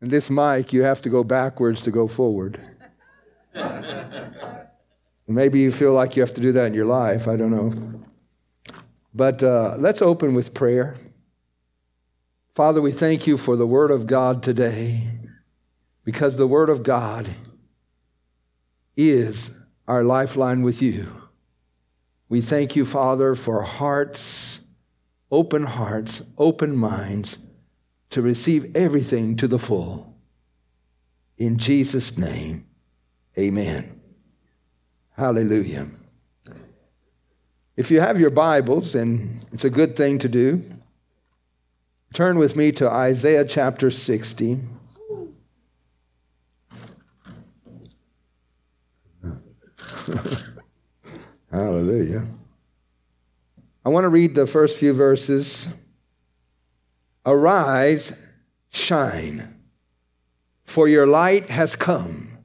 And this mic, you have to go backwards to go forward. Maybe you feel like you have to do that in your life. I don't know. But uh, let's open with prayer. Father, we thank you for the Word of God today because the Word of God is our lifeline with you. We thank you, Father, for hearts, open hearts, open minds to receive everything to the full. In Jesus' name, amen. Hallelujah. If you have your Bibles, and it's a good thing to do, turn with me to Isaiah chapter 60. Hallelujah. I want to read the first few verses. Arise, shine, for your light has come,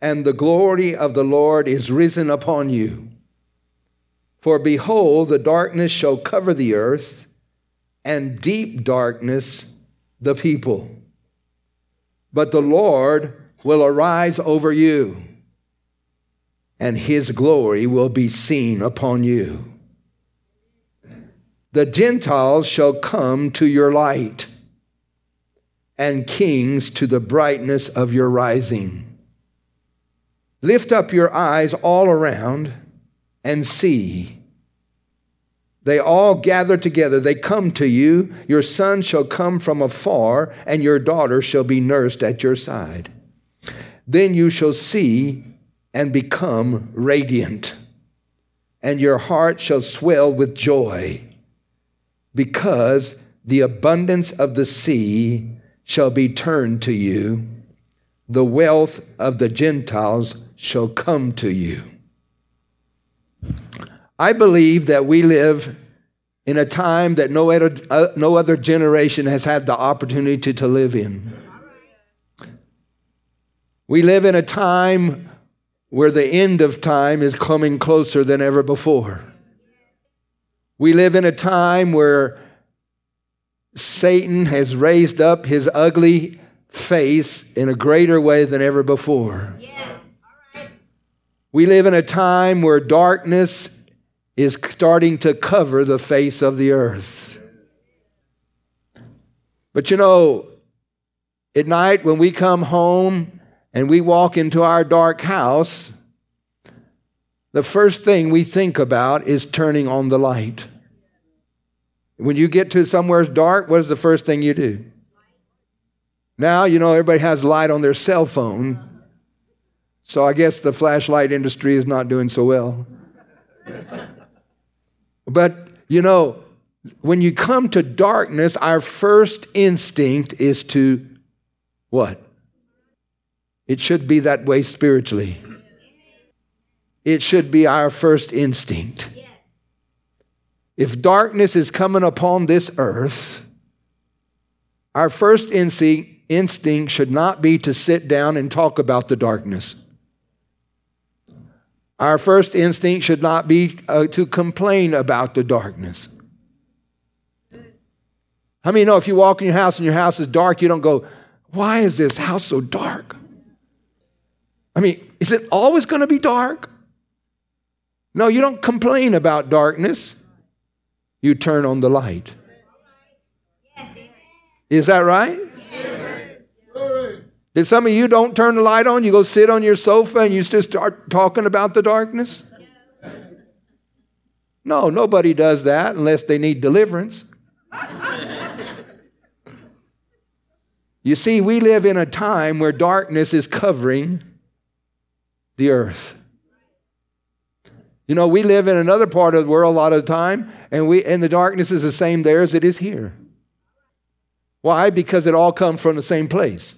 and the glory of the Lord is risen upon you. For behold, the darkness shall cover the earth, and deep darkness the people. But the Lord will arise over you and his glory will be seen upon you. The Gentiles shall come to your light, and kings to the brightness of your rising. Lift up your eyes all around and see. They all gather together. They come to you. Your son shall come from afar, and your daughter shall be nursed at your side. Then you shall see and become radiant, and your heart shall swell with joy, because the abundance of the sea shall be turned to you, the wealth of the Gentiles shall come to you. I believe that we live in a time that no other, uh, no other generation has had the opportunity to, to live in. We live in a time where the end of time is coming closer than ever before. We live in a time where Satan has raised up his ugly face in a greater way than ever before. Yes. We live in a time where darkness is starting to cover the face of the earth. But you know, at night when we come home and we walk into our dark house, the first thing we think about is turning on the light. When you get to somewhere dark, what is the first thing you do? Now, you know, everybody has light on their cell phone. So I guess the flashlight industry is not doing so well. but, you know, when you come to darkness, our first instinct is to what? It should be that way spiritually. It should be our first instinct. If darkness is coming upon this earth, our first instinct should not be to sit down and talk about the darkness. Our first instinct should not be uh, to complain about the darkness. How many know if you walk in your house and your house is dark, you don't go, Why is this house so dark? I mean, is it always going to be dark? No, you don't complain about darkness. You turn on the light. Is that right? Did some of you don't turn the light on? You go sit on your sofa and you just start talking about the darkness? No, nobody does that unless they need deliverance. you see, we live in a time where darkness is covering the earth. You know, we live in another part of the world a lot of the time, and we and the darkness is the same there as it is here. Why? Because it all comes from the same place.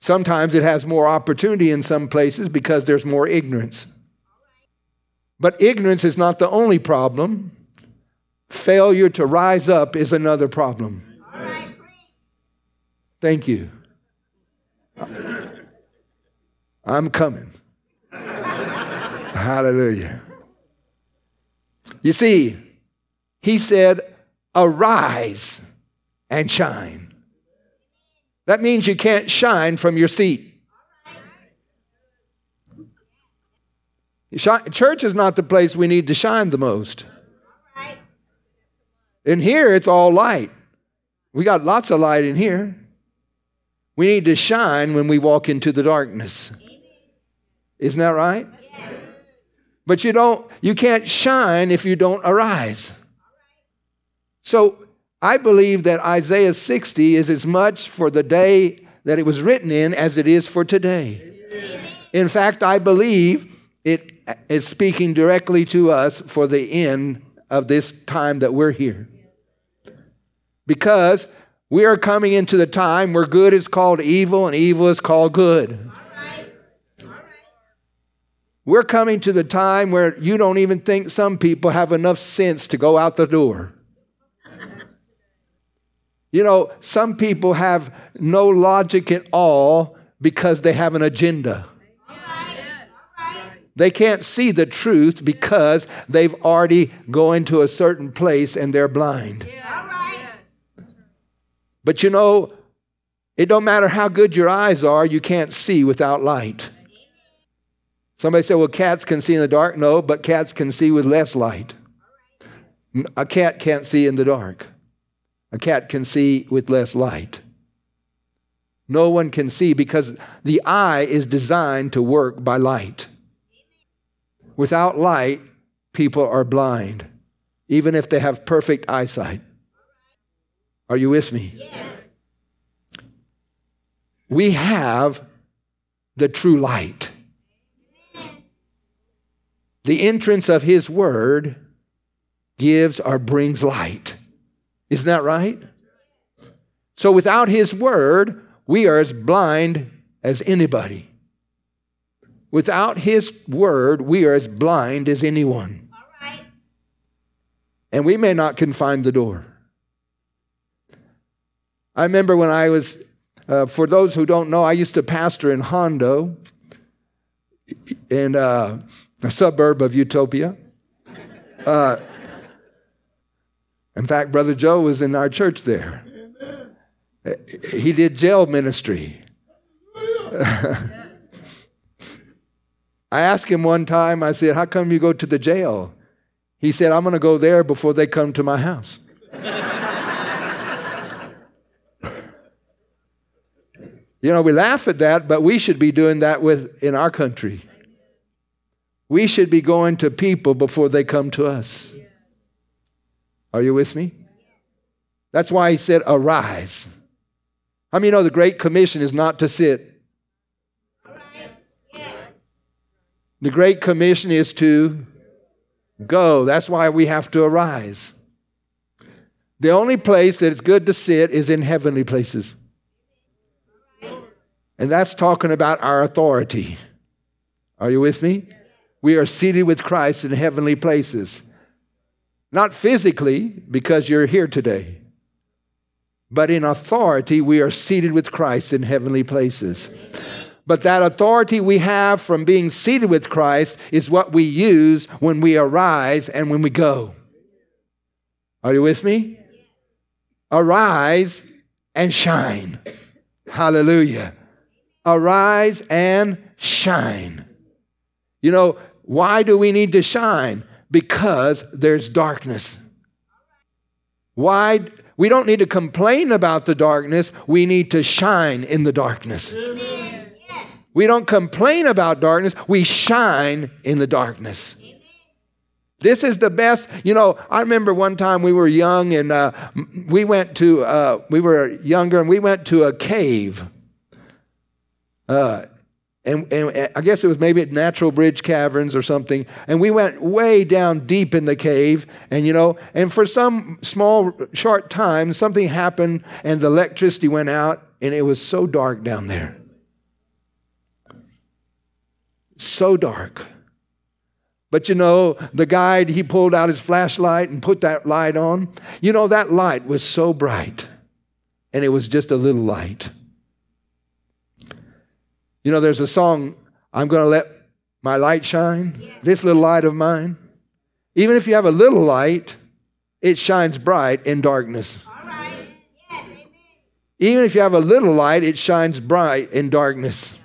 Sometimes it has more opportunity in some places because there's more ignorance. But ignorance is not the only problem. Failure to rise up is another problem. Thank you. I'm coming. Hallelujah. You see, he said, Arise and shine. That means you can't shine from your seat. Church is not the place we need to shine the most. In here, it's all light. We got lots of light in here. We need to shine when we walk into the darkness. Isn't that right? But you don't you can't shine if you don't arise. So I believe that Isaiah 60 is as much for the day that it was written in as it is for today. In fact, I believe it is speaking directly to us for the end of this time that we're here. Because we are coming into the time where good is called evil and evil is called good. We're coming to the time where you don't even think some people have enough sense to go out the door. You know, some people have no logic at all because they have an agenda. They can't see the truth because they've already gone to a certain place and they're blind. But you know, it don't matter how good your eyes are, you can't see without light. Somebody said, well, cats can see in the dark. No, but cats can see with less light. A cat can't see in the dark. A cat can see with less light. No one can see because the eye is designed to work by light. Without light, people are blind, even if they have perfect eyesight. Are you with me? Yes. We have the true light. The entrance of His Word gives or brings light. Isn't that right? So without His Word, we are as blind as anybody. Without His word, we are as blind as anyone. And we may not can find the door. I remember when I was, uh, for those who don't know, I used to pastor in Hondo, And uh, a suburb of Utopia. Uh, in fact, Brother Joe was in our church there. He did jail ministry. I asked him one time, I said, How come you go to the jail? He said, I'm going to go there before they come to my house. you know, we laugh at that, but we should be doing that with in our country. We should be going to people before they come to us. Are you with me? That's why he said, Arise. I mean, you know, the Great Commission is not to sit The Great Commission is to go. That's why we have to arise. The only place that it's good to sit is in heavenly places. And that's talking about our authority. Are you with me? We are seated with Christ in heavenly places. Not physically, because you're here today, but in authority, we are seated with Christ in heavenly places. But that authority we have from being seated with Christ is what we use when we arise and when we go. Are you with me? Arise and shine. Hallelujah. Arise and shine. You know, why do we need to shine? Because there's darkness. Why? We don't need to complain about the darkness, we need to shine in the darkness. Amen. We don't complain about darkness, we shine in the darkness. This is the best. You know, I remember one time we were young and uh, we went to, uh, we were younger and we went to a cave. Uh, and, and, I guess it was maybe at Natural Bridge Caverns or something. And we went way down deep in the cave. And, you know, and for some small, short time, something happened and the electricity went out and it was so dark down there so dark. But you know, the guide, he pulled out his flashlight and put that light on. You know, that light was so bright, and it was just a little light. You know, there's a song, I'm going to let my light shine, this little light of mine. Even if you have a little light, it shines bright in darkness. Even if you have a little light, it shines bright in darkness.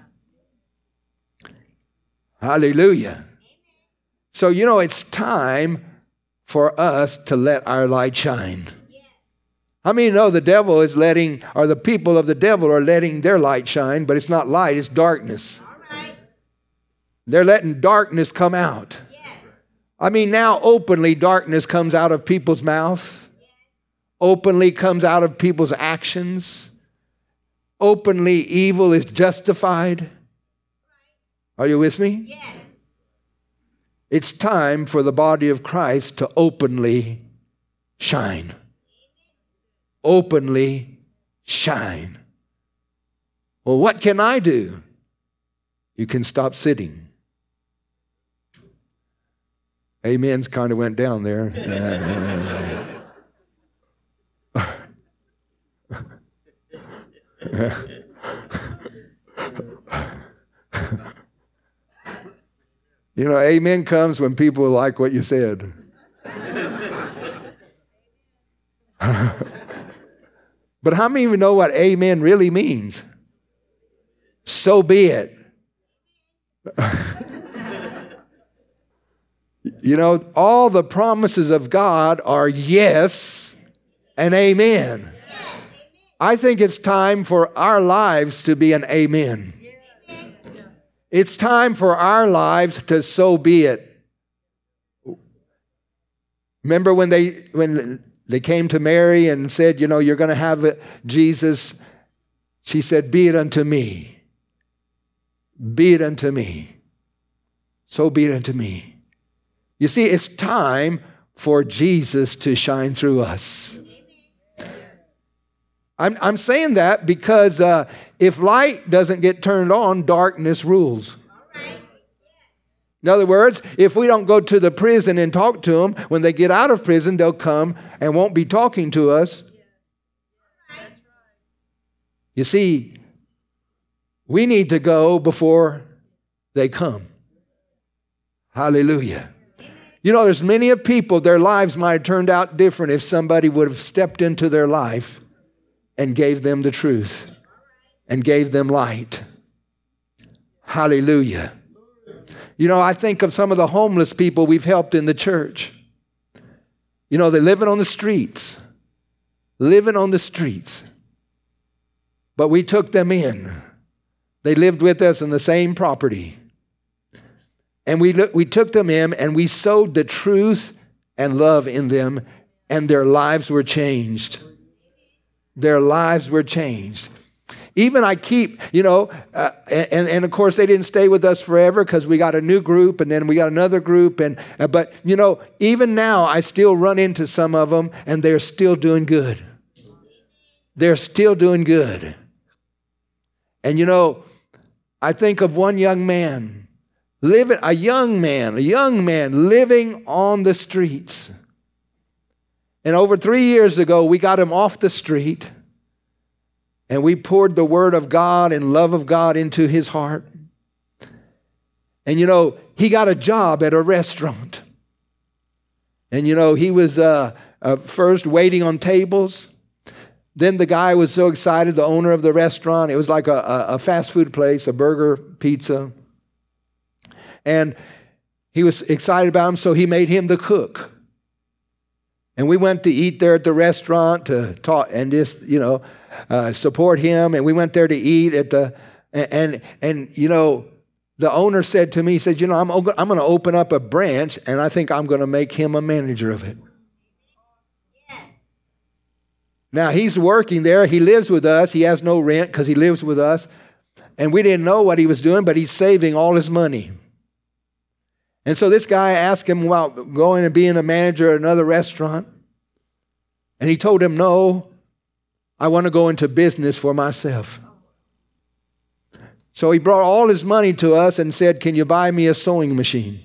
Hallelujah. So, you know, it's time for us to let our light shine. How many know the devil is letting, or the people of the devil are letting their light shine, but it's not light, it's darkness. They're letting darkness come out. I mean, now openly darkness comes out of people's mouth, openly comes out of people's actions, openly evil is justified. Are you with me? It's time for the body of Christ to openly shine. Openly shine. Well, what can I do? You can stop sitting. Amens kind of went down there. you know, amen comes when people like what you said. but how many of you know what amen really means? So be it. You know, all the promises of God are yes and amen. I think it's time for our lives to be an amen. It's time for our lives to so be it. Remember when they when they came to Mary and said, you know, you're going to have Jesus. She said, "Be it unto me. Be it unto me. So be it unto me." You see, it's time for Jesus to shine through us. I'm, I'm saying that because uh, if light doesn't get turned on, darkness rules. In other words, if we don't go to the prison and talk to them, when they get out of prison, they'll come and won't be talking to us. You see, we need to go before they come. Hallelujah. You know, there's many of people, their lives might have turned out different if somebody would have stepped into their life and gave them the truth and gave them light. Hallelujah. You know, I think of some of the homeless people we've helped in the church. You know, they're living on the streets, living on the streets. But we took them in. They lived with us in the same property. And we, we took them in and we sowed the truth and love in them, and their lives were changed. Their lives were changed. Even I keep, you know, uh, and, and of course they didn't stay with us forever because we got a new group and then we got another group. And, uh, but, you know, even now I still run into some of them and they're still doing good. They're still doing good. And, you know, I think of one young man living, a young man, a young man living on the streets. And over three years ago, we got him off the street and we poured the word of God and love of God into his heart. And you know, he got a job at a restaurant. And you know, he was uh, uh, first waiting on tables. Then the guy was so excited, the owner of the restaurant, it was like a, a, a fast food place, a burger, pizza. And he was excited about him, so he made him the cook. And we went to eat there at the restaurant to talk and just, you know, uh, support him. And we went there to eat at the, and, and, and, you know, the owner said to me, he said, you know, I'm, I'm going to open up a branch and I think I'm going to make him a manager of it. Now he's working there. He lives with us. He has no rent because he lives with us. And we didn't know what he was doing, but he's saving all his money. And so this guy asked him about going and being a manager at another restaurant. And he told him, No, I want to go into business for myself. So he brought all his money to us and said, Can you buy me a sewing machine?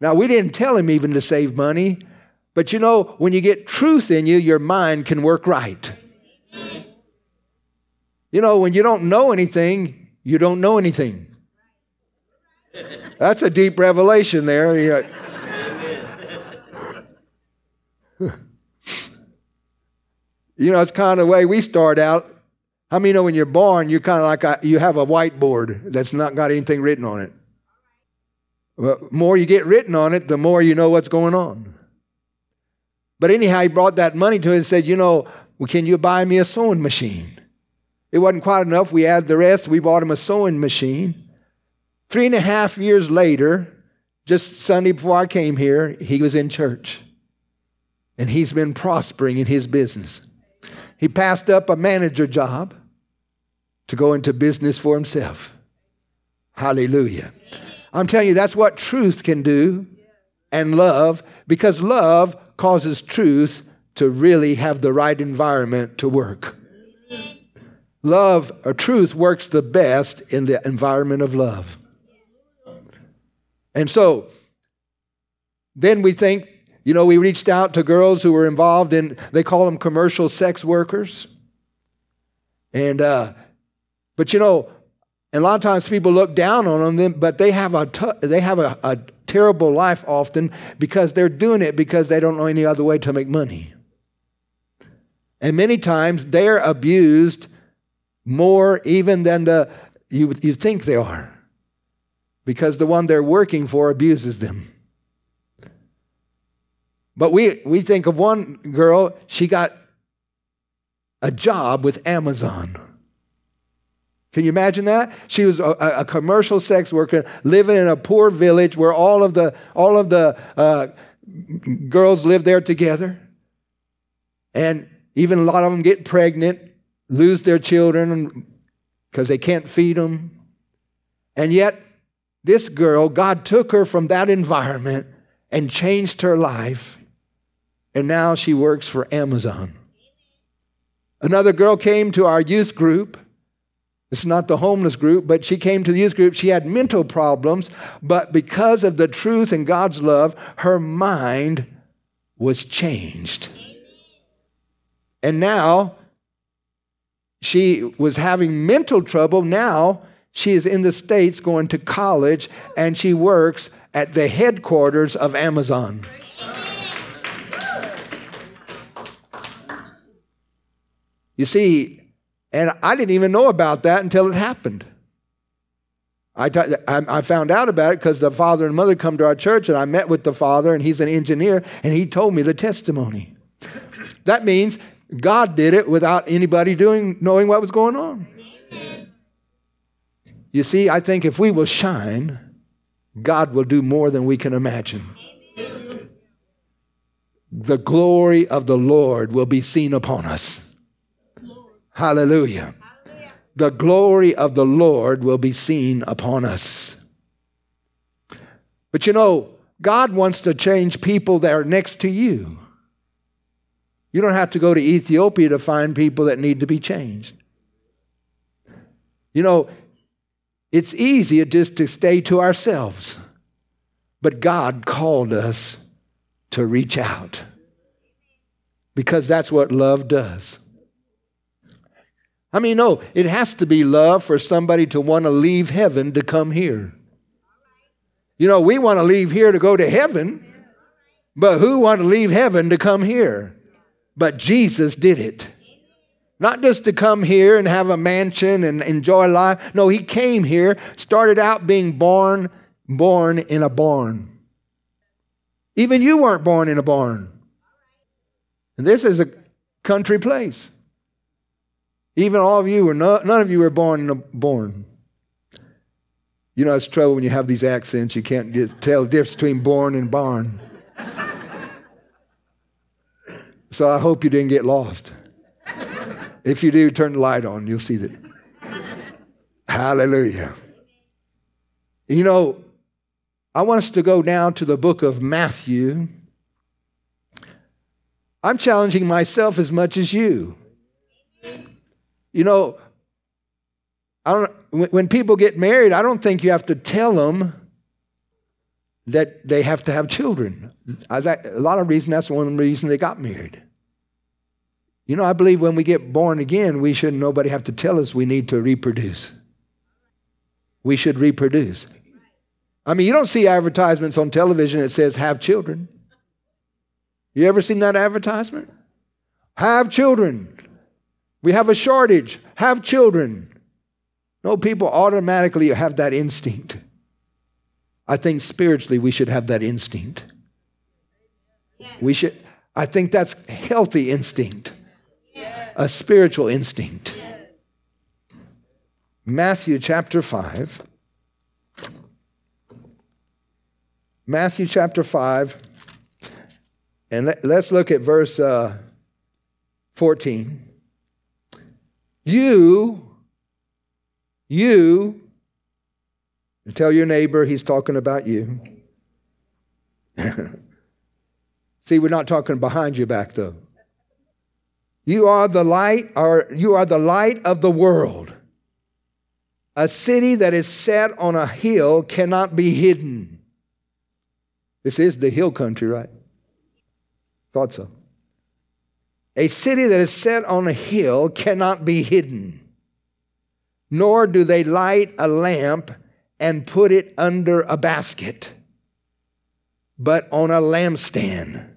Now, we didn't tell him even to save money, but you know, when you get truth in you, your mind can work right. You know, when you don't know anything, you don't know anything. That's a deep revelation there. You know, it's kind of the way we start out. How many know when you're born, you're kind of like a, you have a whiteboard that's not got anything written on it. The more you get written on it, the more you know what's going on. But anyhow, he brought that money to us and said, You know, well, can you buy me a sewing machine? It wasn't quite enough. We had the rest. We bought him a sewing machine. Three and a half years later, just Sunday before I came here, he was in church. And he's been prospering in his business. He passed up a manager job to go into business for himself. Hallelujah. I'm telling you, that's what truth can do and love, because love causes truth to really have the right environment to work. Love or truth works the best in the environment of love. And so then we think, you know, we reached out to girls who were involved in, they call them commercial sex workers. And, uh, but you know, and a lot of times people look down on them, but they have a t- they have a, a terrible life often because they're doing it because they don't know any other way to make money. And many times they're abused more even than the you, you think they are because the one they're working for abuses them. But we, we think of one girl, she got a job with Amazon. Can you imagine that? She was a, a, commercial sex worker living in a poor village where all of the, all of the uh, girls live there together. And even a lot of them get pregnant, lose their children because they can't feed them. And yet, this girl, God took her from that environment and changed her life. And now she works for Amazon. Another girl came to our youth group it's not the homeless group, but she came to the youth group. She had mental problems, but because of the truth and God's love, her mind was changed. And now she was having mental trouble. Now she is in the States going to college and she works at the headquarters of Amazon. You see, and I didn't even know about that until it happened. I, t- I found out about it because the father and mother come to our church, and I met with the father, and he's an engineer, and he told me the testimony. That means God did it without anybody doing knowing what was going on. You see, I think if we will shine, God will do more than we can imagine. The glory of the Lord will be seen upon us. Hallelujah. The glory of the Lord will be seen upon us. But you know, God wants to change people that are next to you. You don't have to go to Ethiopia to find people that need to be changed. You know, it's easier just to stay to ourselves, but God called us to reach out because that's what love does. I mean, no, it has to be love for somebody to want to leave heaven to come here. You know, we want to leave here to go to heaven, but who want to leave heaven to come here? But Jesus did it. Not just to come here and have a mansion and enjoy life. No, he came here, started out being born, born in a barn. Even you weren't born in a barn. And this is a country place. Even all of you were not, none of you were born a born. You know, it's trouble when you have these accents, you can't tell the difference between born and barn. so I hope you didn't get lost. If you do, turn the light on, you'll see that. Hallelujah. You know, I want us to go now to the book of Matthew. I'm challenging myself as much as you. You know, I don't, when people get married, I don't think you have to tell them that they have to have children. I, that, a lot of reason that's one reasons they got married. You know, I believe when we get born again, we shouldn't nobody have to tell us we need to reproduce. We should reproduce. I mean, you don't see advertisements on television that says have children. You ever seen that advertisement? Have children. We have a shortage. Have children. No, people automatically have that instinct. I think spiritually we should have that instinct. We should, I think that's healthy instinct, a spiritual instinct. Matthew chapter 5. Matthew chapter 5. And let, us look at verse uh, 14. You, you, tell your neighbor he's talking about you. See, we're not talking behind your back though. You are the light, or you are the light of the world. A city that is set on a hill cannot be hidden. This is the hill country, right? Thought so. A city that is set on a hill cannot be hidden, nor do they light a lamp and put it under a basket, but on a lampstand.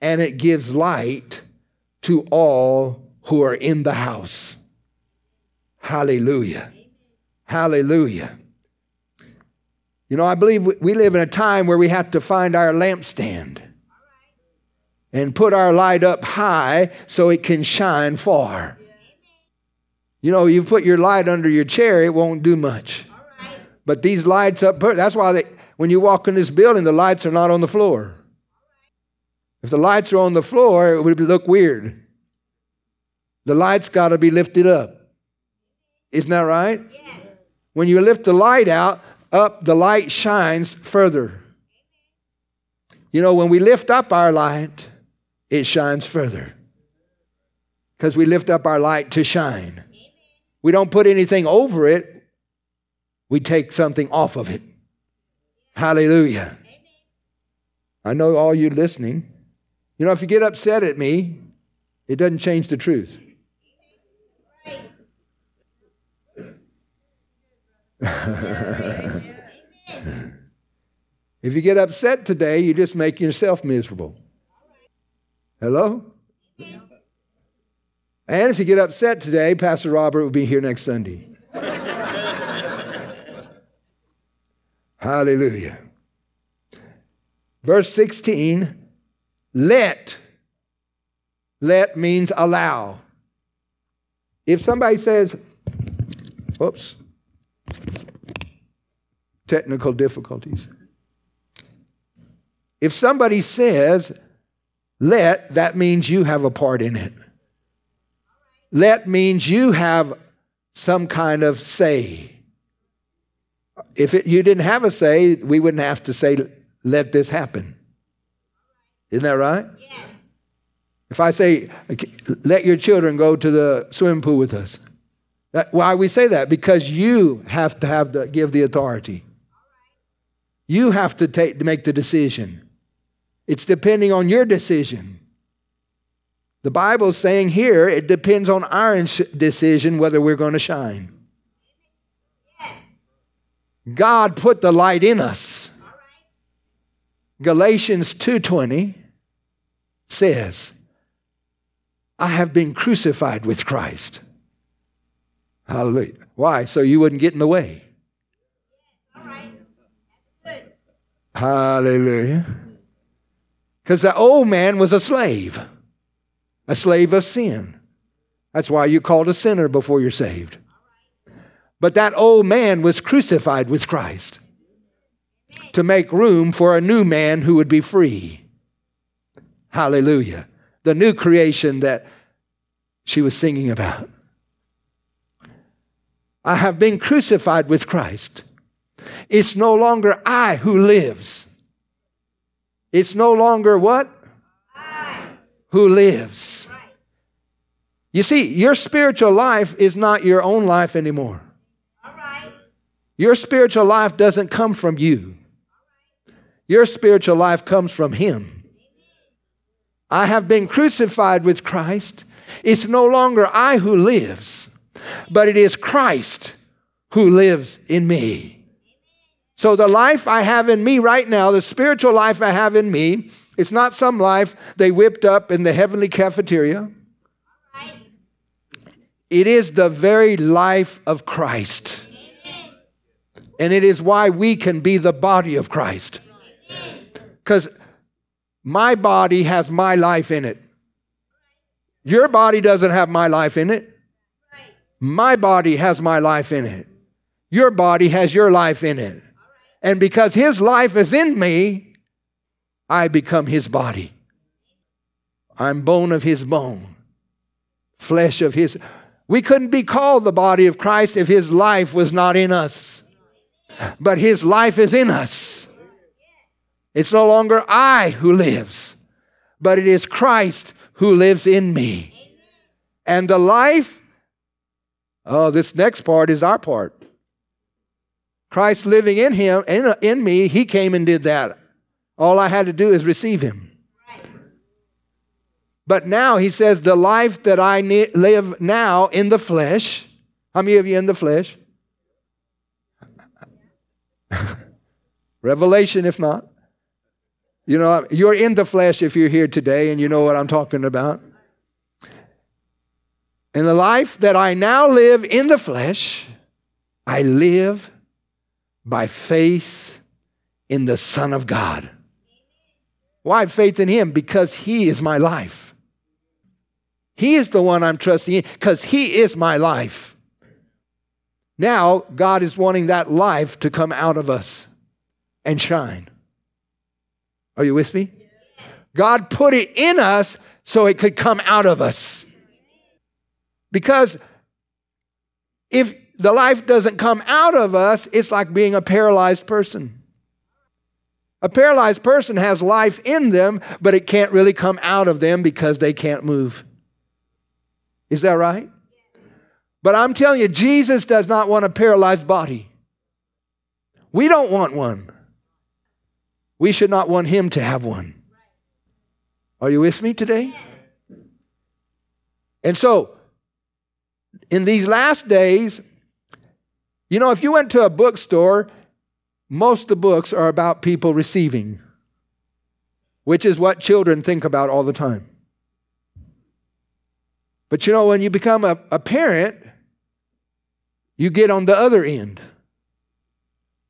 And it gives light to all who are in the house. Hallelujah. Hallelujah. You know, I believe we live in a time where we have to find our lampstand and put our light up high so it can shine far. You know, you put your light under your chair, it won't do much. But these lights up, that's why they, when you walk in this building, the lights are not on the floor. If the lights are on the floor, it would look weird. The lights got to be lifted up. Isn't that right? When you lift the light out, up, the light shines further. You know, when we lift up our light, it shines further. Because we lift up our light to shine. We don't put anything over it, we take something off of it. Hallelujah. I know all you listening. You know, if you get upset at me, it doesn't change the truth. if you get upset today, you just make yourself miserable. Hello? And if you get upset today, Pastor Robert will be here next Sunday. Hallelujah. Verse 16 let. Let means allow. If somebody says, oops, technical difficulties. If somebody says, let, that means you have a part in it. Let means you have some kind of say. If it, you didn't have a say, we wouldn't have to say, let this happen. Isn't that right? Yeah. If I say, let your children go to the swimming pool with us, that, why we say that? Because you have to have the, give the authority. You have to take to make the decision. It's depending on your decision. The Bible's saying here it depends on our decision whether we're going to shine. God put the light in us. Galatians 2:20 says, I have been crucified with Christ. Hallelujah. Why? So you wouldn't get in the way. Hallelujah. Because the old man was a slave, a slave of sin. That's why you're called a sinner before you're saved. But that old man was crucified with Christ to make room for a new man who would be free. Hallelujah. The new creation that she was singing about. I have been crucified with Christ. It's no longer I who lives. It's no longer what? I. Who lives. You see, your spiritual life is not your own life anymore. Your spiritual life doesn't come from you. Your spiritual life comes from Him. I have been crucified with Christ. It's no longer I who lives, but it is Christ who lives in me. So, the life I have in me right now, the spiritual life I have in me, It's not some life they whipped up in the heavenly cafeteria. It is the very life of Christ. And it is why we can be the body of Christ. Because my body has my life in it. Your body doesn't have my life in it. My body has my life in it. Your body has your life in it. And because his life is in me, I become his body. I'm bone of his bone, flesh of his. We couldn't be called the body of Christ if his life was not in us. But his life is in us. It's no longer I who lives, but it is Christ who lives in me. And the life, oh, this next part is our part. Christ living in him, in, in me, he came and did that. All I had to do is receive him. But now he says, the life that I live now in the flesh. How many of you in the flesh? Revelation, if not. You know, you're in the flesh if you're here today and you know what I'm talking about. In the life that I now live in the flesh, I live by faith in the Son of God. Why faith in Him? Because He is my life. He is the one I'm trusting in because He is my life. Now, God is wanting that life to come out of us and shine. Are you with me? God put it in us so it could come out of us. Because if the life doesn't come out of us, it's like being a paralyzed person. A paralyzed person has life in them, but it can't really come out of them because they can't move. Is that right? But I'm telling you, Jesus does not want a paralyzed body. We don't want one. We should not want him to have one. Are you with me today? And so, in these last days, you know, if you went to a bookstore, most of the books are about people receiving, which is what children think about all the time. But you know, when you become a, a parent, you get on the other end.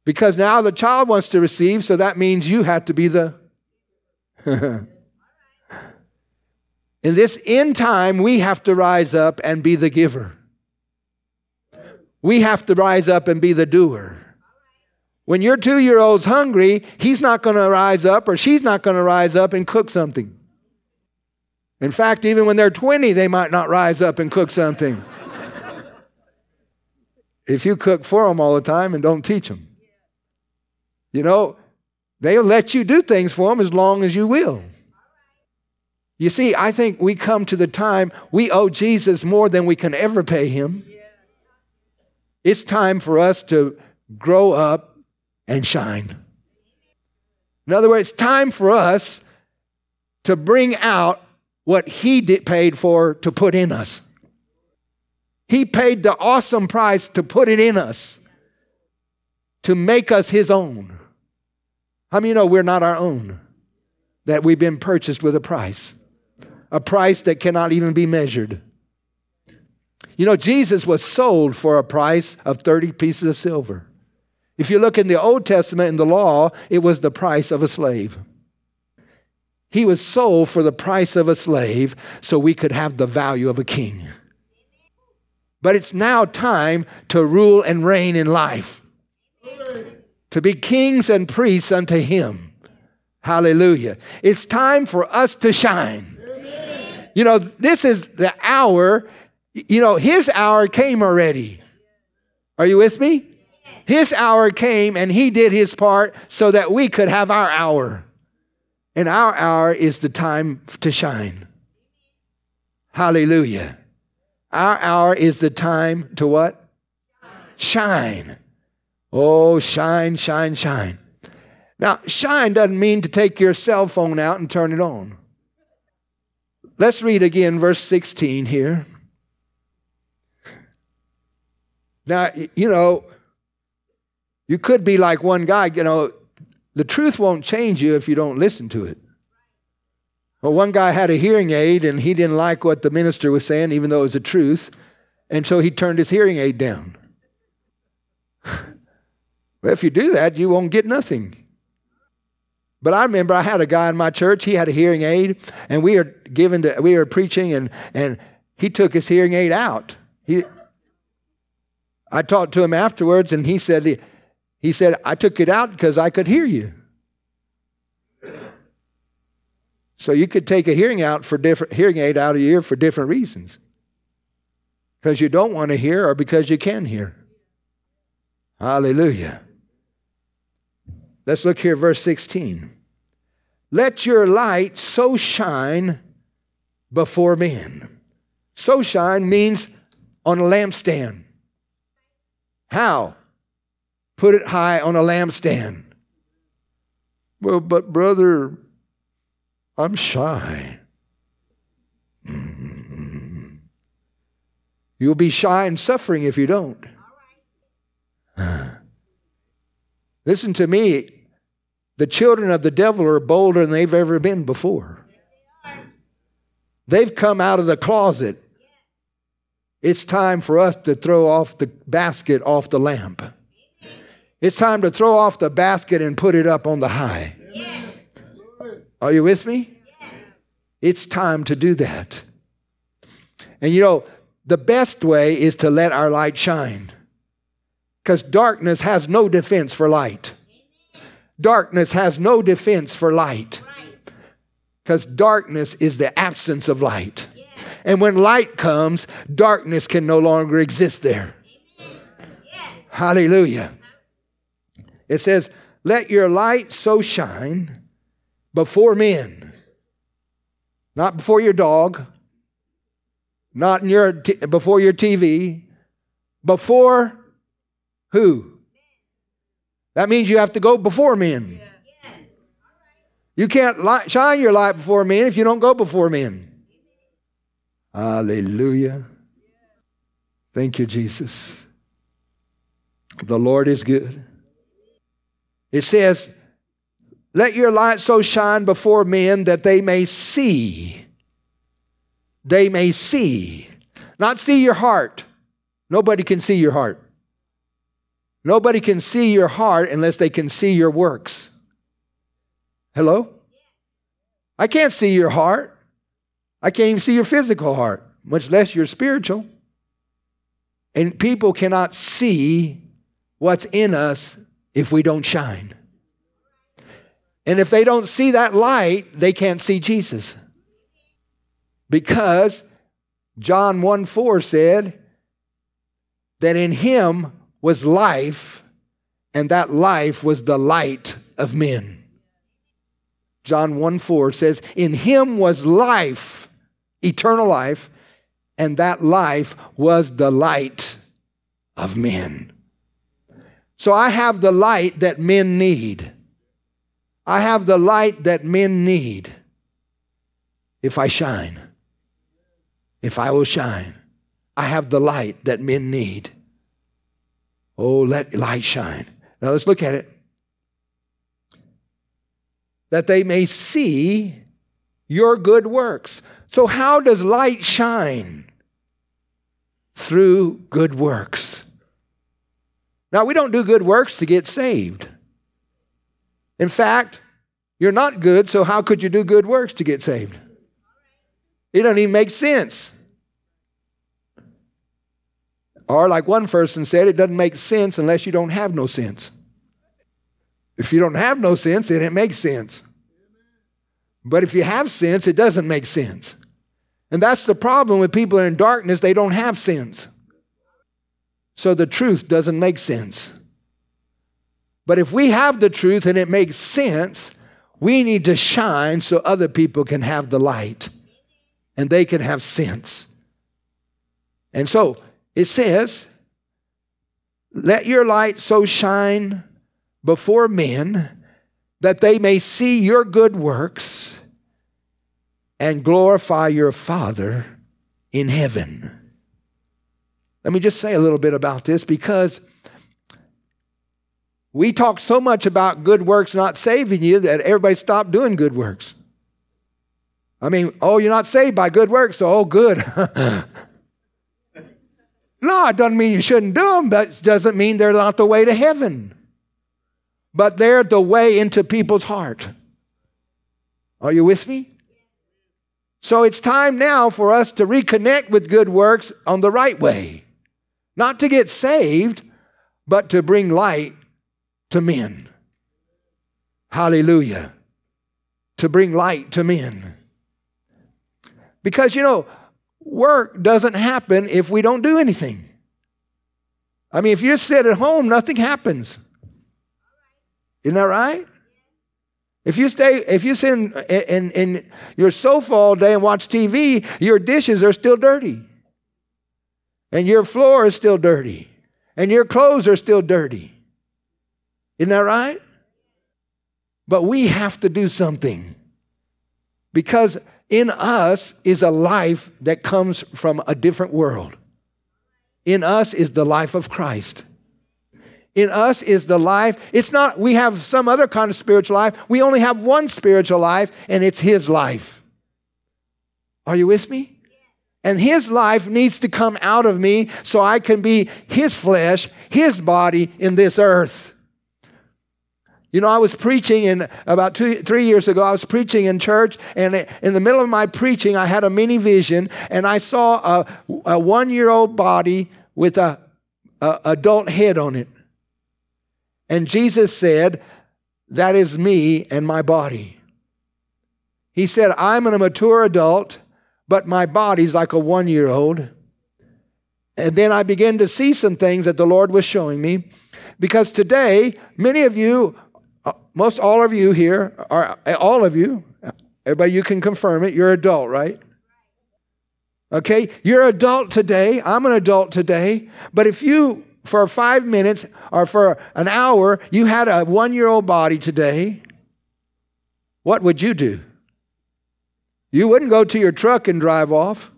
Because now the child wants to receive, so that means you have to be the. In this end time, we have to rise up and be the giver. We have to rise up and be the doer. When your two year old's hungry, he's not going to rise up or she's not going to rise up and cook something. In fact, even when they're 20, they might not rise up and cook something. if you cook for them all the time and don't teach them, you know, they'll let you do things for them as long as you will. You see, I think we come to the time we owe Jesus more than we can ever pay him. It's time for us to grow up and shine. In other words, it's time for us to bring out what He did, paid for to put in us. He paid the awesome price to put it in us, to make us His own. How many know we're not our own? That we've been purchased with a price, a price that cannot even be measured. You know, Jesus was sold for a price of 30 pieces of silver. If you look in the Old Testament in the law, it was the price of a slave. He was sold for the price of a slave so we could have the value of a king. But it's now time to rule and reign in life, to be kings and priests unto Him. Hallelujah. It's time for us to shine. You know, this is the hour you know, his hour came already. Are you with me? His hour came and he did his part so that we could have our hour. And our hour is the time to shine. Hallelujah. Our hour is the time to what? Shine. Oh, shine, shine, shine. Now, shine doesn't mean to take your cell phone out and turn it on. Let's read again verse 16 here. Now, you know, you could be like one guy, you know, the truth won't change you if you don't listen to it. Well, one guy had a hearing aid and he didn't like what the minister was saying, even though it was the truth. And so he turned his hearing aid down. well, if you do that, you won't get nothing. But I remember I had a guy in my church, he had a hearing aid, and we were giving the, we were preaching, and, and he took his hearing aid out. He, I talked to him afterwards, and he said, he said, I took it out because I could hear you. So you could take a hearing out for different hearing aid out of your ear for different reasons. Because you don't want to hear or because you can hear. Hallelujah. Let's look here, verse 16. Let your light so shine before men. So shine means on a lampstand. How? Put it high on a lampstand. Well, but brother, I'm shy. You'll be shy and suffering if you don't. Listen to me. The children of the devil are bolder than they've ever been before. They've come out of the closet. It's time for us to throw off the basket off the lamp. It's time to throw off the basket and put it up on the high. Are you with me? It's time to do that. And you know, the best way is to let our light shine. Because darkness has no defense for light. Darkness has no defense for light. Because darkness is the absence of light. And when light comes, darkness can no longer exist there. Hallelujah. It says, Let your light so shine before men, not before your dog, not in your t- before your TV, before who? That means you have to go before men. You can't light, shine your light before men if you don't go before men. Hallelujah. Thank you, Jesus. The Lord is good. It says, Let your light so shine before men that they may see. They may see. Not see your heart. Nobody can see your heart. Nobody can see your heart unless they can see your works. Hello? I can't see your heart. I can't even see your physical heart, much less your spiritual. And people cannot see what's in us if we don't shine. And if they don't see that light, they can't see Jesus. Because John 1 4 said that in him was life, and that life was the light of men. John 1 4 says, In him was life, eternal life, and that life was the light of men. So I have the light that men need. I have the light that men need if I shine. If I will shine, I have the light that men need. Oh, let light shine. Now let's look at it. That they may see your good works. So, how does light shine? Through good works. Now, we don't do good works to get saved. In fact, you're not good, so how could you do good works to get saved? It doesn't even make sense. Or, like one person said, it doesn't make sense unless you don't have no sense. If you don't have no sense, then it makes sense. But if you have sense, it doesn't make sense. And that's the problem with people in darkness, they don't have sense. So the truth doesn't make sense. But if we have the truth and it makes sense, we need to shine so other people can have the light and they can have sense. And so it says, Let your light so shine before men that they may see your good works and glorify your Father in heaven. Let me just say a little bit about this because we talk so much about good works not saving you that everybody stopped doing good works. I mean, oh, you're not saved by good works, so oh, good. no, it doesn't mean you shouldn't do them, but it doesn't mean they're not the way to heaven. But they're the way into people's heart. Are you with me? So it's time now for us to reconnect with good works on the right way. Not to get saved, but to bring light to men. Hallelujah. To bring light to men. Because, you know, work doesn't happen if we don't do anything. I mean, if you sit at home, nothing happens. Isn't that right? If you stay, if you sit in, in, in, your sofa all day and watch TV, your dishes are still dirty. And your floor is still dirty. And your clothes are still dirty. Isn't that right? But we have to do something. Because in us is a life that comes from a different world. In us is the life of Christ. In us is the life. It's not, we have some other kind of spiritual life. We only have one spiritual life, and it's His life. Are you with me? And His life needs to come out of me so I can be His flesh, His body in this earth. You know, I was preaching in about two, three years ago. I was preaching in church, and in the middle of my preaching, I had a mini vision, and I saw a, a one-year-old body with a, a adult head on it. And Jesus said, That is me and my body. He said, I'm a mature adult, but my body's like a one year old. And then I began to see some things that the Lord was showing me. Because today, many of you, uh, most all of you here, are all of you, everybody, you can confirm it, you're adult, right? Okay, you're adult today. I'm an adult today. But if you for five minutes or for an hour, you had a one year old body today, what would you do? You wouldn't go to your truck and drive off.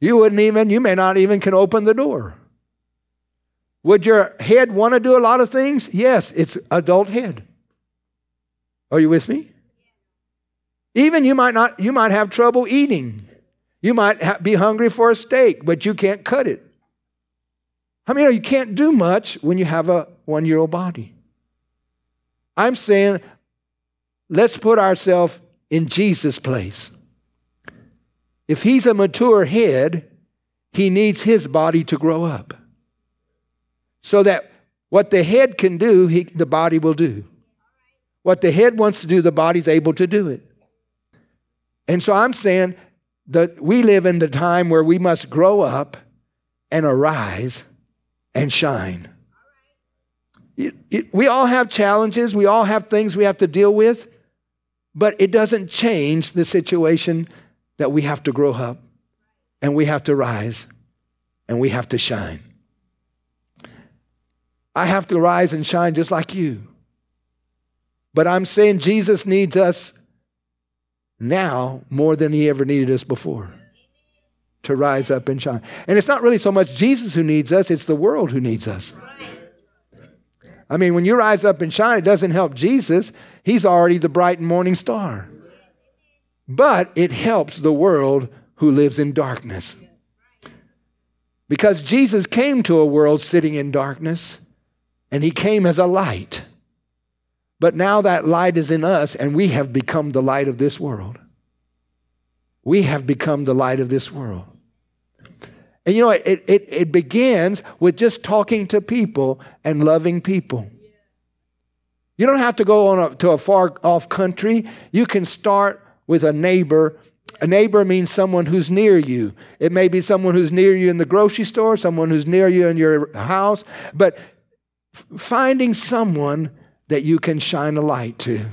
You wouldn't even, you may not even can open the door. Would your head want to do a lot of things? Yes, it's adult head. Are you with me? Even you might not, you might have trouble eating. You might ha- be hungry for a steak, but you can't cut it. I mean, you can't do much when you have a one year old body. I'm saying, let's put ourselves in Jesus' place. If he's a mature head, he needs his body to grow up. So that what the head can do, he, the body will do. What the head wants to do, the body's able to do it. And so I'm saying that we live in the time where we must grow up and arise and shine. It, it, we all have challenges, we all have things we have to deal with, but it doesn't change the situation that we have to grow up and we have to rise and we have to shine. I have to rise and shine just like you. But I'm saying Jesus needs us now more than he ever needed us before to rise up and shine. And it's not really so much Jesus who needs us, it's the world who needs us. I mean, when you rise up and shine, it doesn't help Jesus. He's already the bright and morning star. But it helps the world who lives in darkness. Because Jesus came to a world sitting in darkness, and he came as a light. But now that light is in us, and we have become the light of this world. We have become the light of this world. And you know, it, it, it begins with just talking to people and loving people. You don't have to go on a, to a far off country. You can start with a neighbor. A neighbor means someone who's near you. It may be someone who's near you in the grocery store, someone who's near you in your house, but f- finding someone that you can shine a light to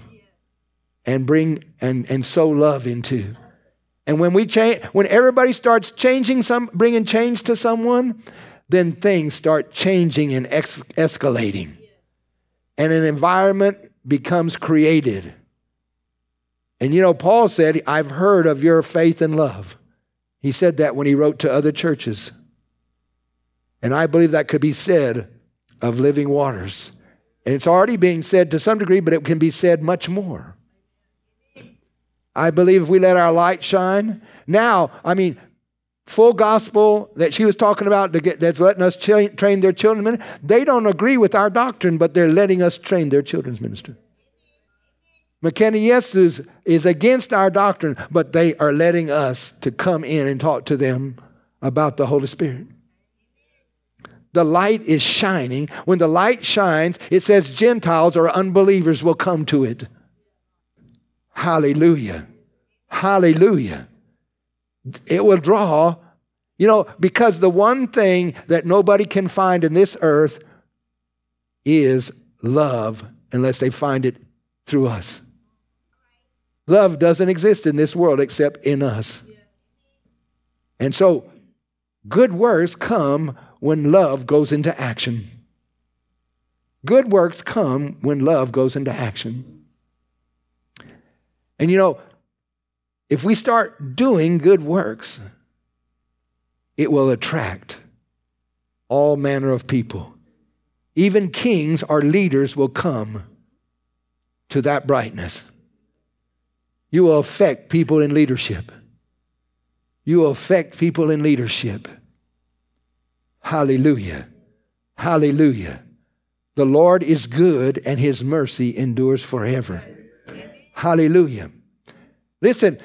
and bring and, and sow love into. And when we change, when everybody starts changing some, bringing change to someone, then things start changing and ex- escalating, and an environment becomes created. And you know, Paul said, "I've heard of your faith and love." He said that when he wrote to other churches, and I believe that could be said of Living Waters. And it's already being said to some degree, but it can be said much more. I believe if we let our light shine. Now, I mean, full gospel that she was talking about that's letting us train their children, they don't agree with our doctrine, but they're letting us train their children's minister. McKenna Yes is, is against our doctrine, but they are letting us to come in and talk to them about the Holy Spirit. The light is shining. When the light shines, it says Gentiles or unbelievers will come to it. Hallelujah. Hallelujah. It will draw, you know, because the one thing that nobody can find in this earth is love unless they find it through us. Love doesn't exist in this world except in us. And so, good works come when love goes into action. Good works come when love goes into action. And you know, if we start doing good works, it will attract all manner of people. Even kings or leaders will come to that brightness. You will affect people in leadership. You will affect people in leadership. Hallelujah. Hallelujah. The Lord is good and his mercy endures forever. Hallelujah. Listen,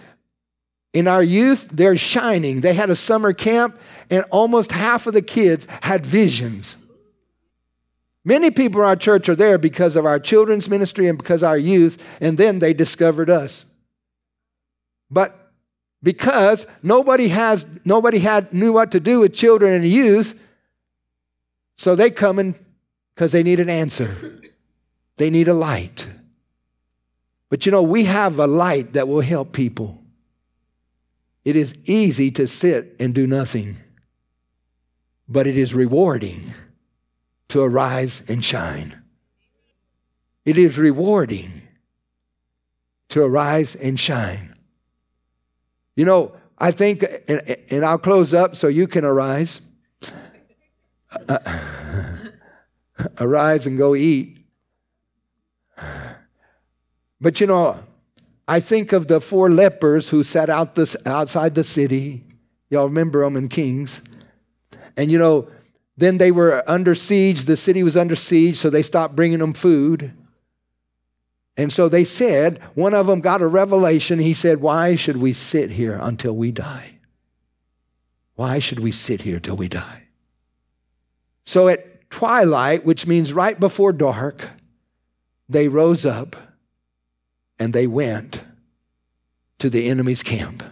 in our youth, they're shining. They had a summer camp, and almost half of the kids had visions. Many people in our church are there because of our children's ministry and because our youth, and then they discovered us. But because nobody has nobody had knew what to do with children and youth, so they come in because they need an answer. They need a light. But you know, we have a light that will help people. It is easy to sit and do nothing, but it is rewarding to arise and shine. It is rewarding to arise and shine. You know, I think, and, I'll close up so you can arise. Uh, arise and go eat. But you know, I think of the four lepers who sat out this, outside the city. Y'all remember them in Kings. And you know, then they were under siege. The city was under siege, so they stopped bringing them food. And so they said, one of them got a revelation. He said, Why should we sit here until we die? Why should we sit here till we die? So at twilight, which means right before dark, they rose up and they went to the enemy's camp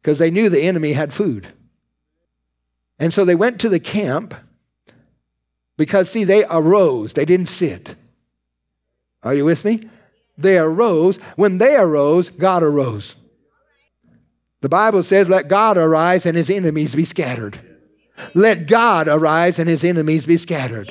because they knew the enemy had food. And so they went to the camp because, see, they arose, they didn't sit. Are you with me? They arose. When they arose, God arose. The Bible says, Let God arise and his enemies be scattered. Let God arise and his enemies be scattered.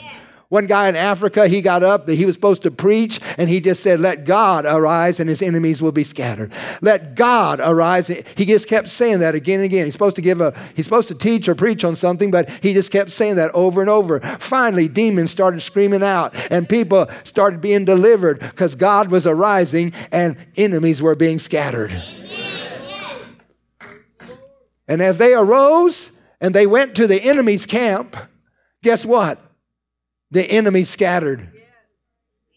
One guy in Africa, he got up, that he was supposed to preach, and he just said, Let God arise and his enemies will be scattered. Let God arise. He just kept saying that again and again. He's supposed to give a, he's supposed to teach or preach on something, but he just kept saying that over and over. Finally, demons started screaming out, and people started being delivered because God was arising and enemies were being scattered. And as they arose and they went to the enemy's camp, guess what? The enemy scattered.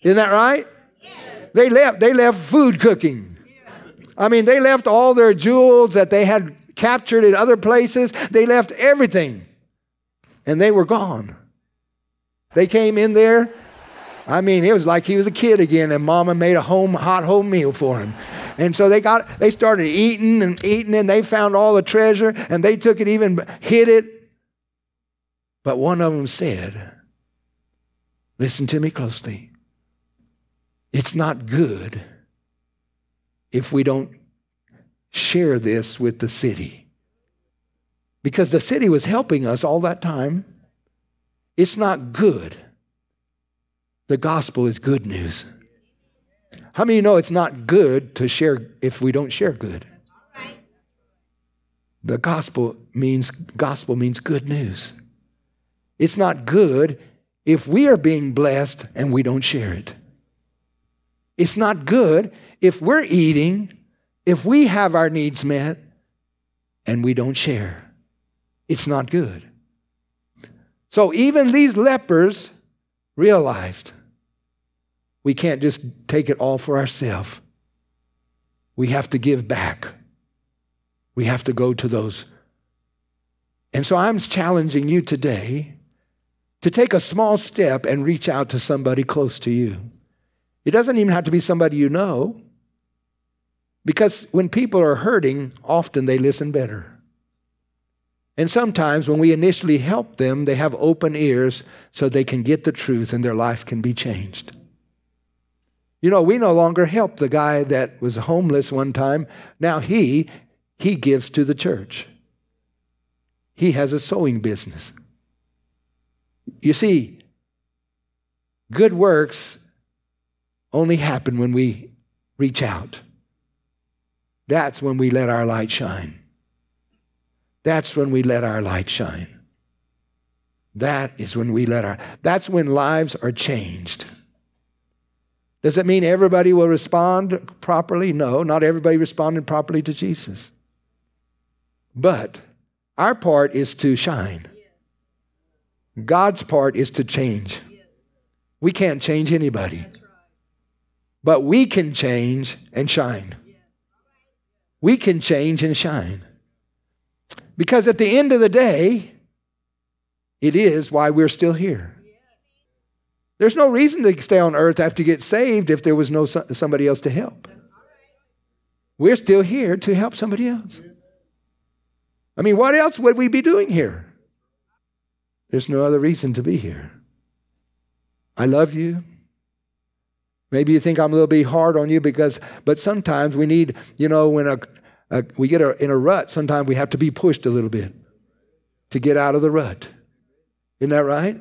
Isn't that right? They left, they left food cooking. I mean, they left all their jewels that they had captured in other places. They left everything. And they were gone. They came in there. I mean, it was like he was a kid again, and mama made a home hot home meal for him. And so they got they started eating and eating, and they found all the treasure, and they took it, even hid it. But one of them said, Listen to me closely. It's not good if we don't share this with the city. Because the city was helping us all that time. It's not good. The gospel is good news. How many you know it's not good to share if we don't share good? The gospel means gospel means good news. It's not good if we are being blessed and we don't share it. It's not good if we're eating, if we have our needs met, and we don't share. It's not good. So even these lepers realized we can't just take it all for ourselves. We have to give back. We have to go to those. And so I'm challenging you today to take a small step and reach out to somebody close to you. It doesn't even have to be somebody you know, because when people are hurting, often they listen better. And sometimes when we initially help them, they have open ears so they can get the truth and their life can be changed. You know, we no longer help the guy that was homeless one time. Now he he gives to the church. He has a sewing business. You see, good works only happen when we reach out. That's when we let our light shine. That's when we let our light shine. That is when we let our, that's when lives are changed. Does it mean everybody will respond properly? No, not everybody responded properly to Jesus. But our part is to shine. God's part is to change. We can't change anybody. But we can change and shine. We can change and shine. Because at the end of the day, it is why we're still here. There's no reason to stay on earth after you get saved if there was no somebody else to help. We're still here to help somebody else. I mean, what else would we be doing here? There's no other reason to be here. I love you. Maybe you think I'm a little bit hard on you because, but sometimes we need, you know, when a, uh, we get a, in a rut, sometimes we have to be pushed a little bit to get out of the rut. Isn't that right?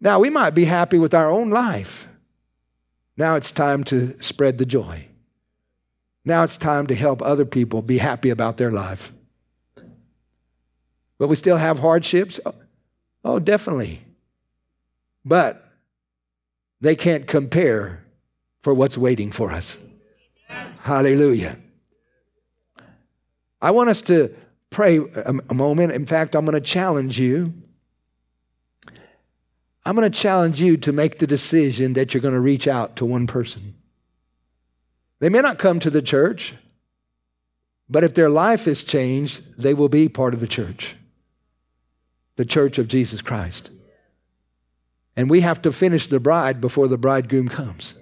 Now, we might be happy with our own life. Now it's time to spread the joy. Now it's time to help other people be happy about their life. But we still have hardships? Oh, definitely. But they can't compare for what's waiting for us. Hallelujah. I want us to pray a, moment. In fact, I'm going to challenge you. I'm going to challenge you to make the decision that you're going to reach out to one person. They may not come to the church, but if their life is changed, they will be part of the church, the church of Jesus Christ. And we have to finish the bride before the bridegroom comes.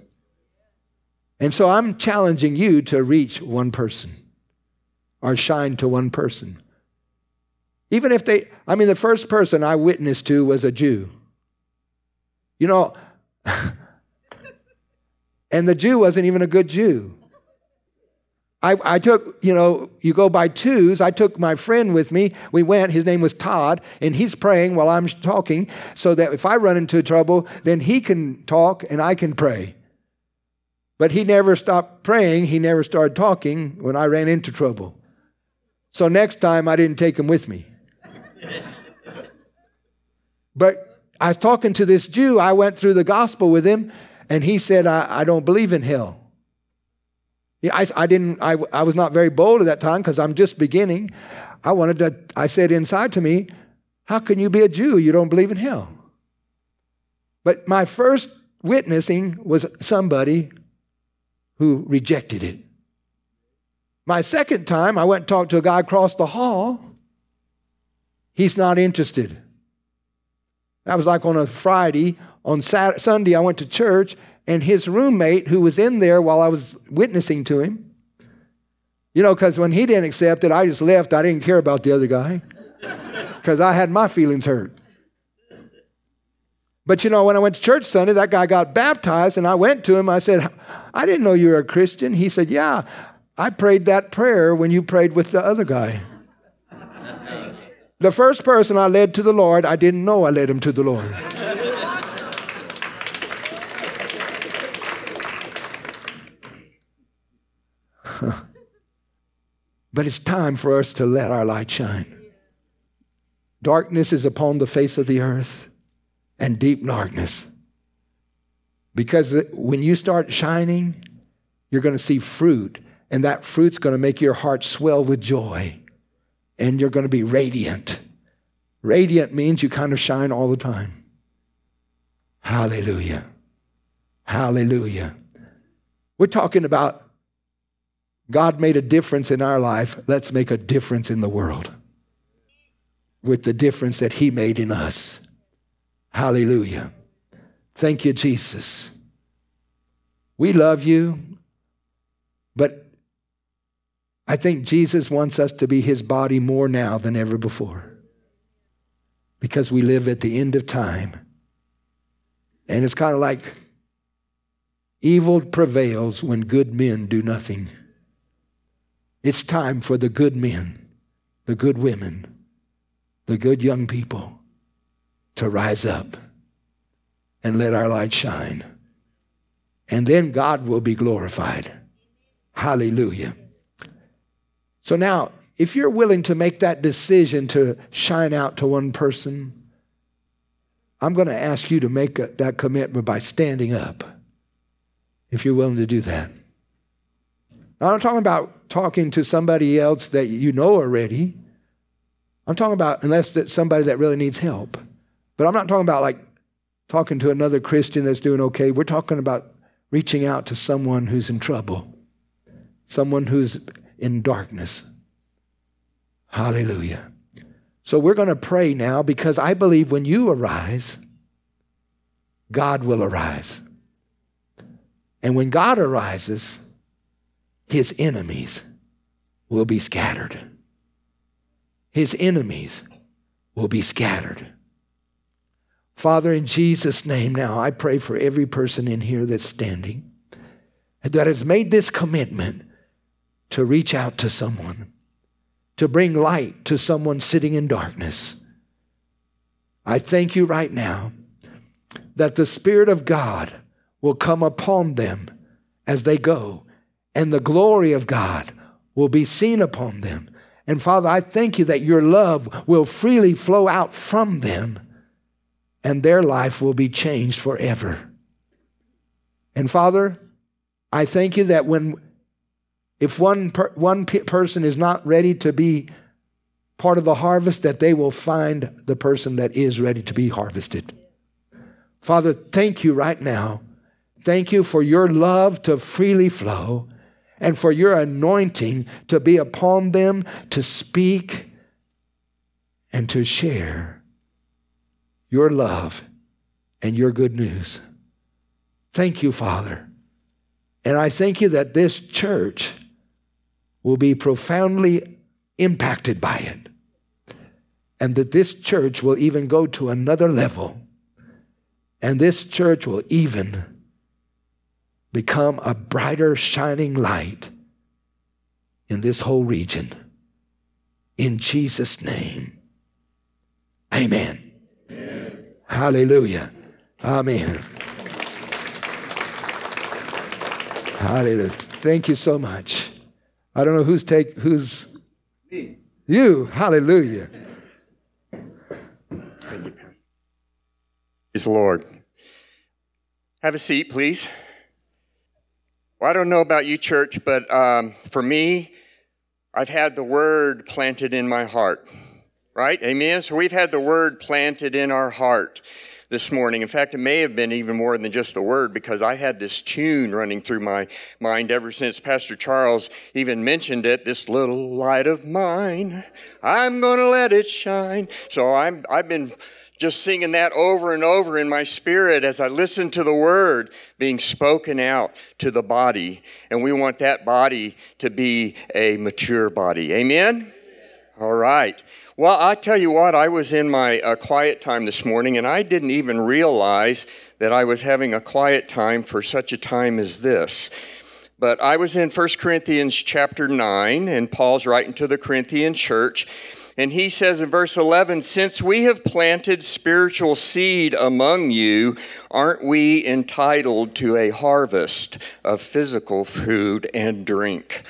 And so I'm challenging you to reach one person or shine to one person. Even if they, I mean, the first person I witnessed to was a Jew. You know, and the Jew wasn't even a good Jew. I, I, took, you know, you go by twos. I took my friend with me. We went, his name was Todd, and he's praying while I'm talking so that if I run into trouble, then he can talk and I can pray. But he never stopped praying. He never started talking when I ran into trouble. So next time I didn't take him with me. but I was talking to this Jew. I went through the gospel with him, and he said, I, I don't believe in hell. I, I, didn't, I, I was not very bold at that time because I'm just beginning. I wanted to, I said inside to me, How can you be a Jew? You don't believe in hell. But my first witnessing was somebody who rejected it. My second time, I went and talked to a guy across the hall. He's not interested. That was like on a Friday. On Saturday, Sunday, I went to church, and his roommate, who was in there while I was witnessing to him, you know, because when he didn't accept it, I just left. I didn't care about the other guy because I had my feelings hurt. But you know, when I went to church Sunday, that guy got baptized, and I went to him. I said, I didn't know you were a Christian. He said, Yeah, I prayed that prayer when you prayed with the other guy. The first person I led to the Lord, I didn't know I led him to the Lord. but it's time for us to let our light shine. Darkness is upon the face of the earth, and deep darkness. Because when you start shining, you're going to see fruit, and that fruit's going to make your heart swell with joy, and you're going to be radiant. Radiant means you kind of shine all the time. Hallelujah. Hallelujah. We're talking about God made a difference in our life. Let's make a difference in the world with the difference that He made in us. Hallelujah. Thank you, Jesus. We love you, but I think Jesus wants us to be His body more now than ever before because we live at the end of time. And it's kind of like evil prevails when good men do nothing. It's time for the good men, the good women, the good young people to rise up and let our light shine. And then God will be glorified. Hallelujah. So now, if you're willing to make that decision to shine out to one person, I'm going to ask you to make that commitment by standing up, if you're willing to do that. I'm talking about talking to somebody else that you know already. I'm talking about unless it's somebody that really needs help. But I'm not talking about like talking to another Christian that's doing okay. We're talking about reaching out to someone who's in trouble, someone who's in darkness. Hallelujah. So we're going to pray now because I believe when you arise, God will arise. And when God arises, his enemies will be scattered. His enemies will be scattered. Father, in Jesus' name now, I pray for every person in here that's standing that has made this commitment to reach out to someone, to bring light to someone sitting in darkness. I thank you right now that the Spirit of God will come upon them as they go, and the glory of God will be seen upon them. And Father, I thank you that your love will freely flow out from them and their life will be changed forever. And Father, I thank you that when, if one, per, one person is not ready to be part of the harvest, that they will find the person that is ready to be harvested. Father, thank you right now. Thank you for your love to freely flow and for your anointing to be upon them to speak and to share your love and your good news. Thank you, Father. And I thank you that this church will be profoundly impacted by it. And that this church will even go to another level. And this church will even become a brighter, shining light in this whole region. In Jesus' name, amen. Hallelujah. Amen. Hallelujah. Thank you so much. I don't know who's take who's me. You. Hallelujah. Thank you, Praise the Lord. Have a seat, please. Well, I don't know about you, church, but um, for me, I've had the word planted in my heart right? Amen. So we've had the word planted in our heart this morning. In fact, it may have been even more than just the word because I had this tune running through my mind ever since Pastor Charles even mentioned it. This little light of mine, I'm going to let it shine. So I'm, I've been just singing that over and over in my spirit as I listen to the word being spoken out to the body. And we want that body to be a mature body. Amen? All right. Well, I tell you what, I was in my uh, quiet time this morning and I didn't even realize that I was having a quiet time for such a time as this. But I was in 1 Corinthians chapter 9 and Paul's writing to the Corinthian church. And he says in verse 11, Since we have planted spiritual seed among you, aren't we entitled to a harvest of physical food and drink?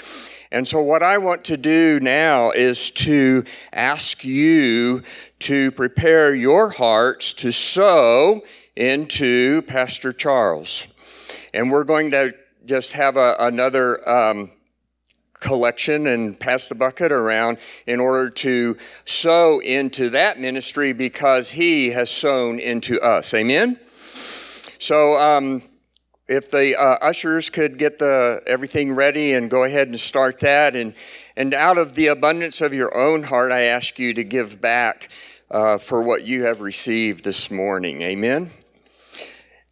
And so, what I want to do now is to ask you to prepare your hearts to sow into Pastor Charles. And we're going to just have a, another um, collection and pass the bucket around in order to sow into that ministry because he has sown into us. Amen? So, um, if the uh, ushers could get the everything ready and go ahead and start that and and out of the abundance of your own heart i ask you to give back uh, for what you have received this morning amen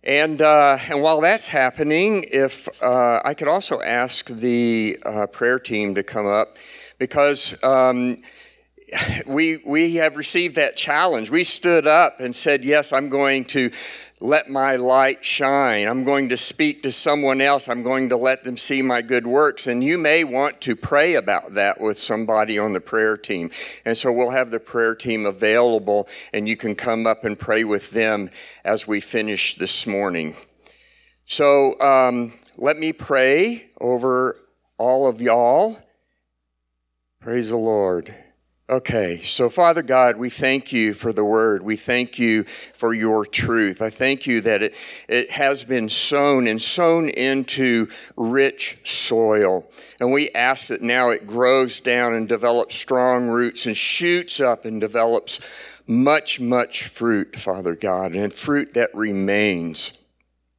and uh, and while that's happening if uh, i could also ask the uh, prayer team to come up because um, we we have received that challenge. We stood up and said, "Yes, I'm going to let my light shine. I'm going to speak to someone else. I'm going to let them see my good works." And you may want to pray about that with somebody on the prayer team. And so we'll have the prayer team available and you can come up and pray with them as we finish this morning. So, um, let me pray over all of y'all. Praise the Lord. Okay, so Father God, we thank you for the word. We thank you for your truth. I thank you that it, it has been sown and sown into rich soil. And we ask that now it grows down and develops strong roots and shoots up and develops much, much fruit, Father God, and fruit that remains.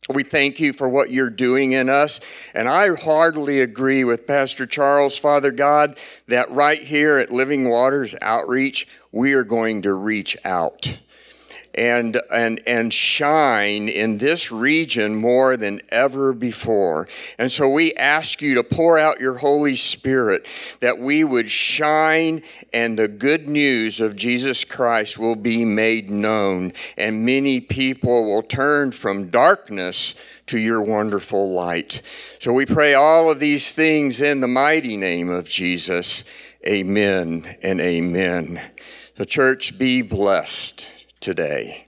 We thank you for what you're doing in us. And I heartily agree with Pastor Charles, Father God, that right here at Living Waters Outreach, we are going to reach out and, and, and shine in this region more than ever before. And so we ask you to pour out your Holy Spirit that we would shine and the good news of Jesus Christ will be made known and many people will turn from darkness to your wonderful light. So we pray all of these things in the mighty name of Jesus. Amen and amen. The church be blessed today.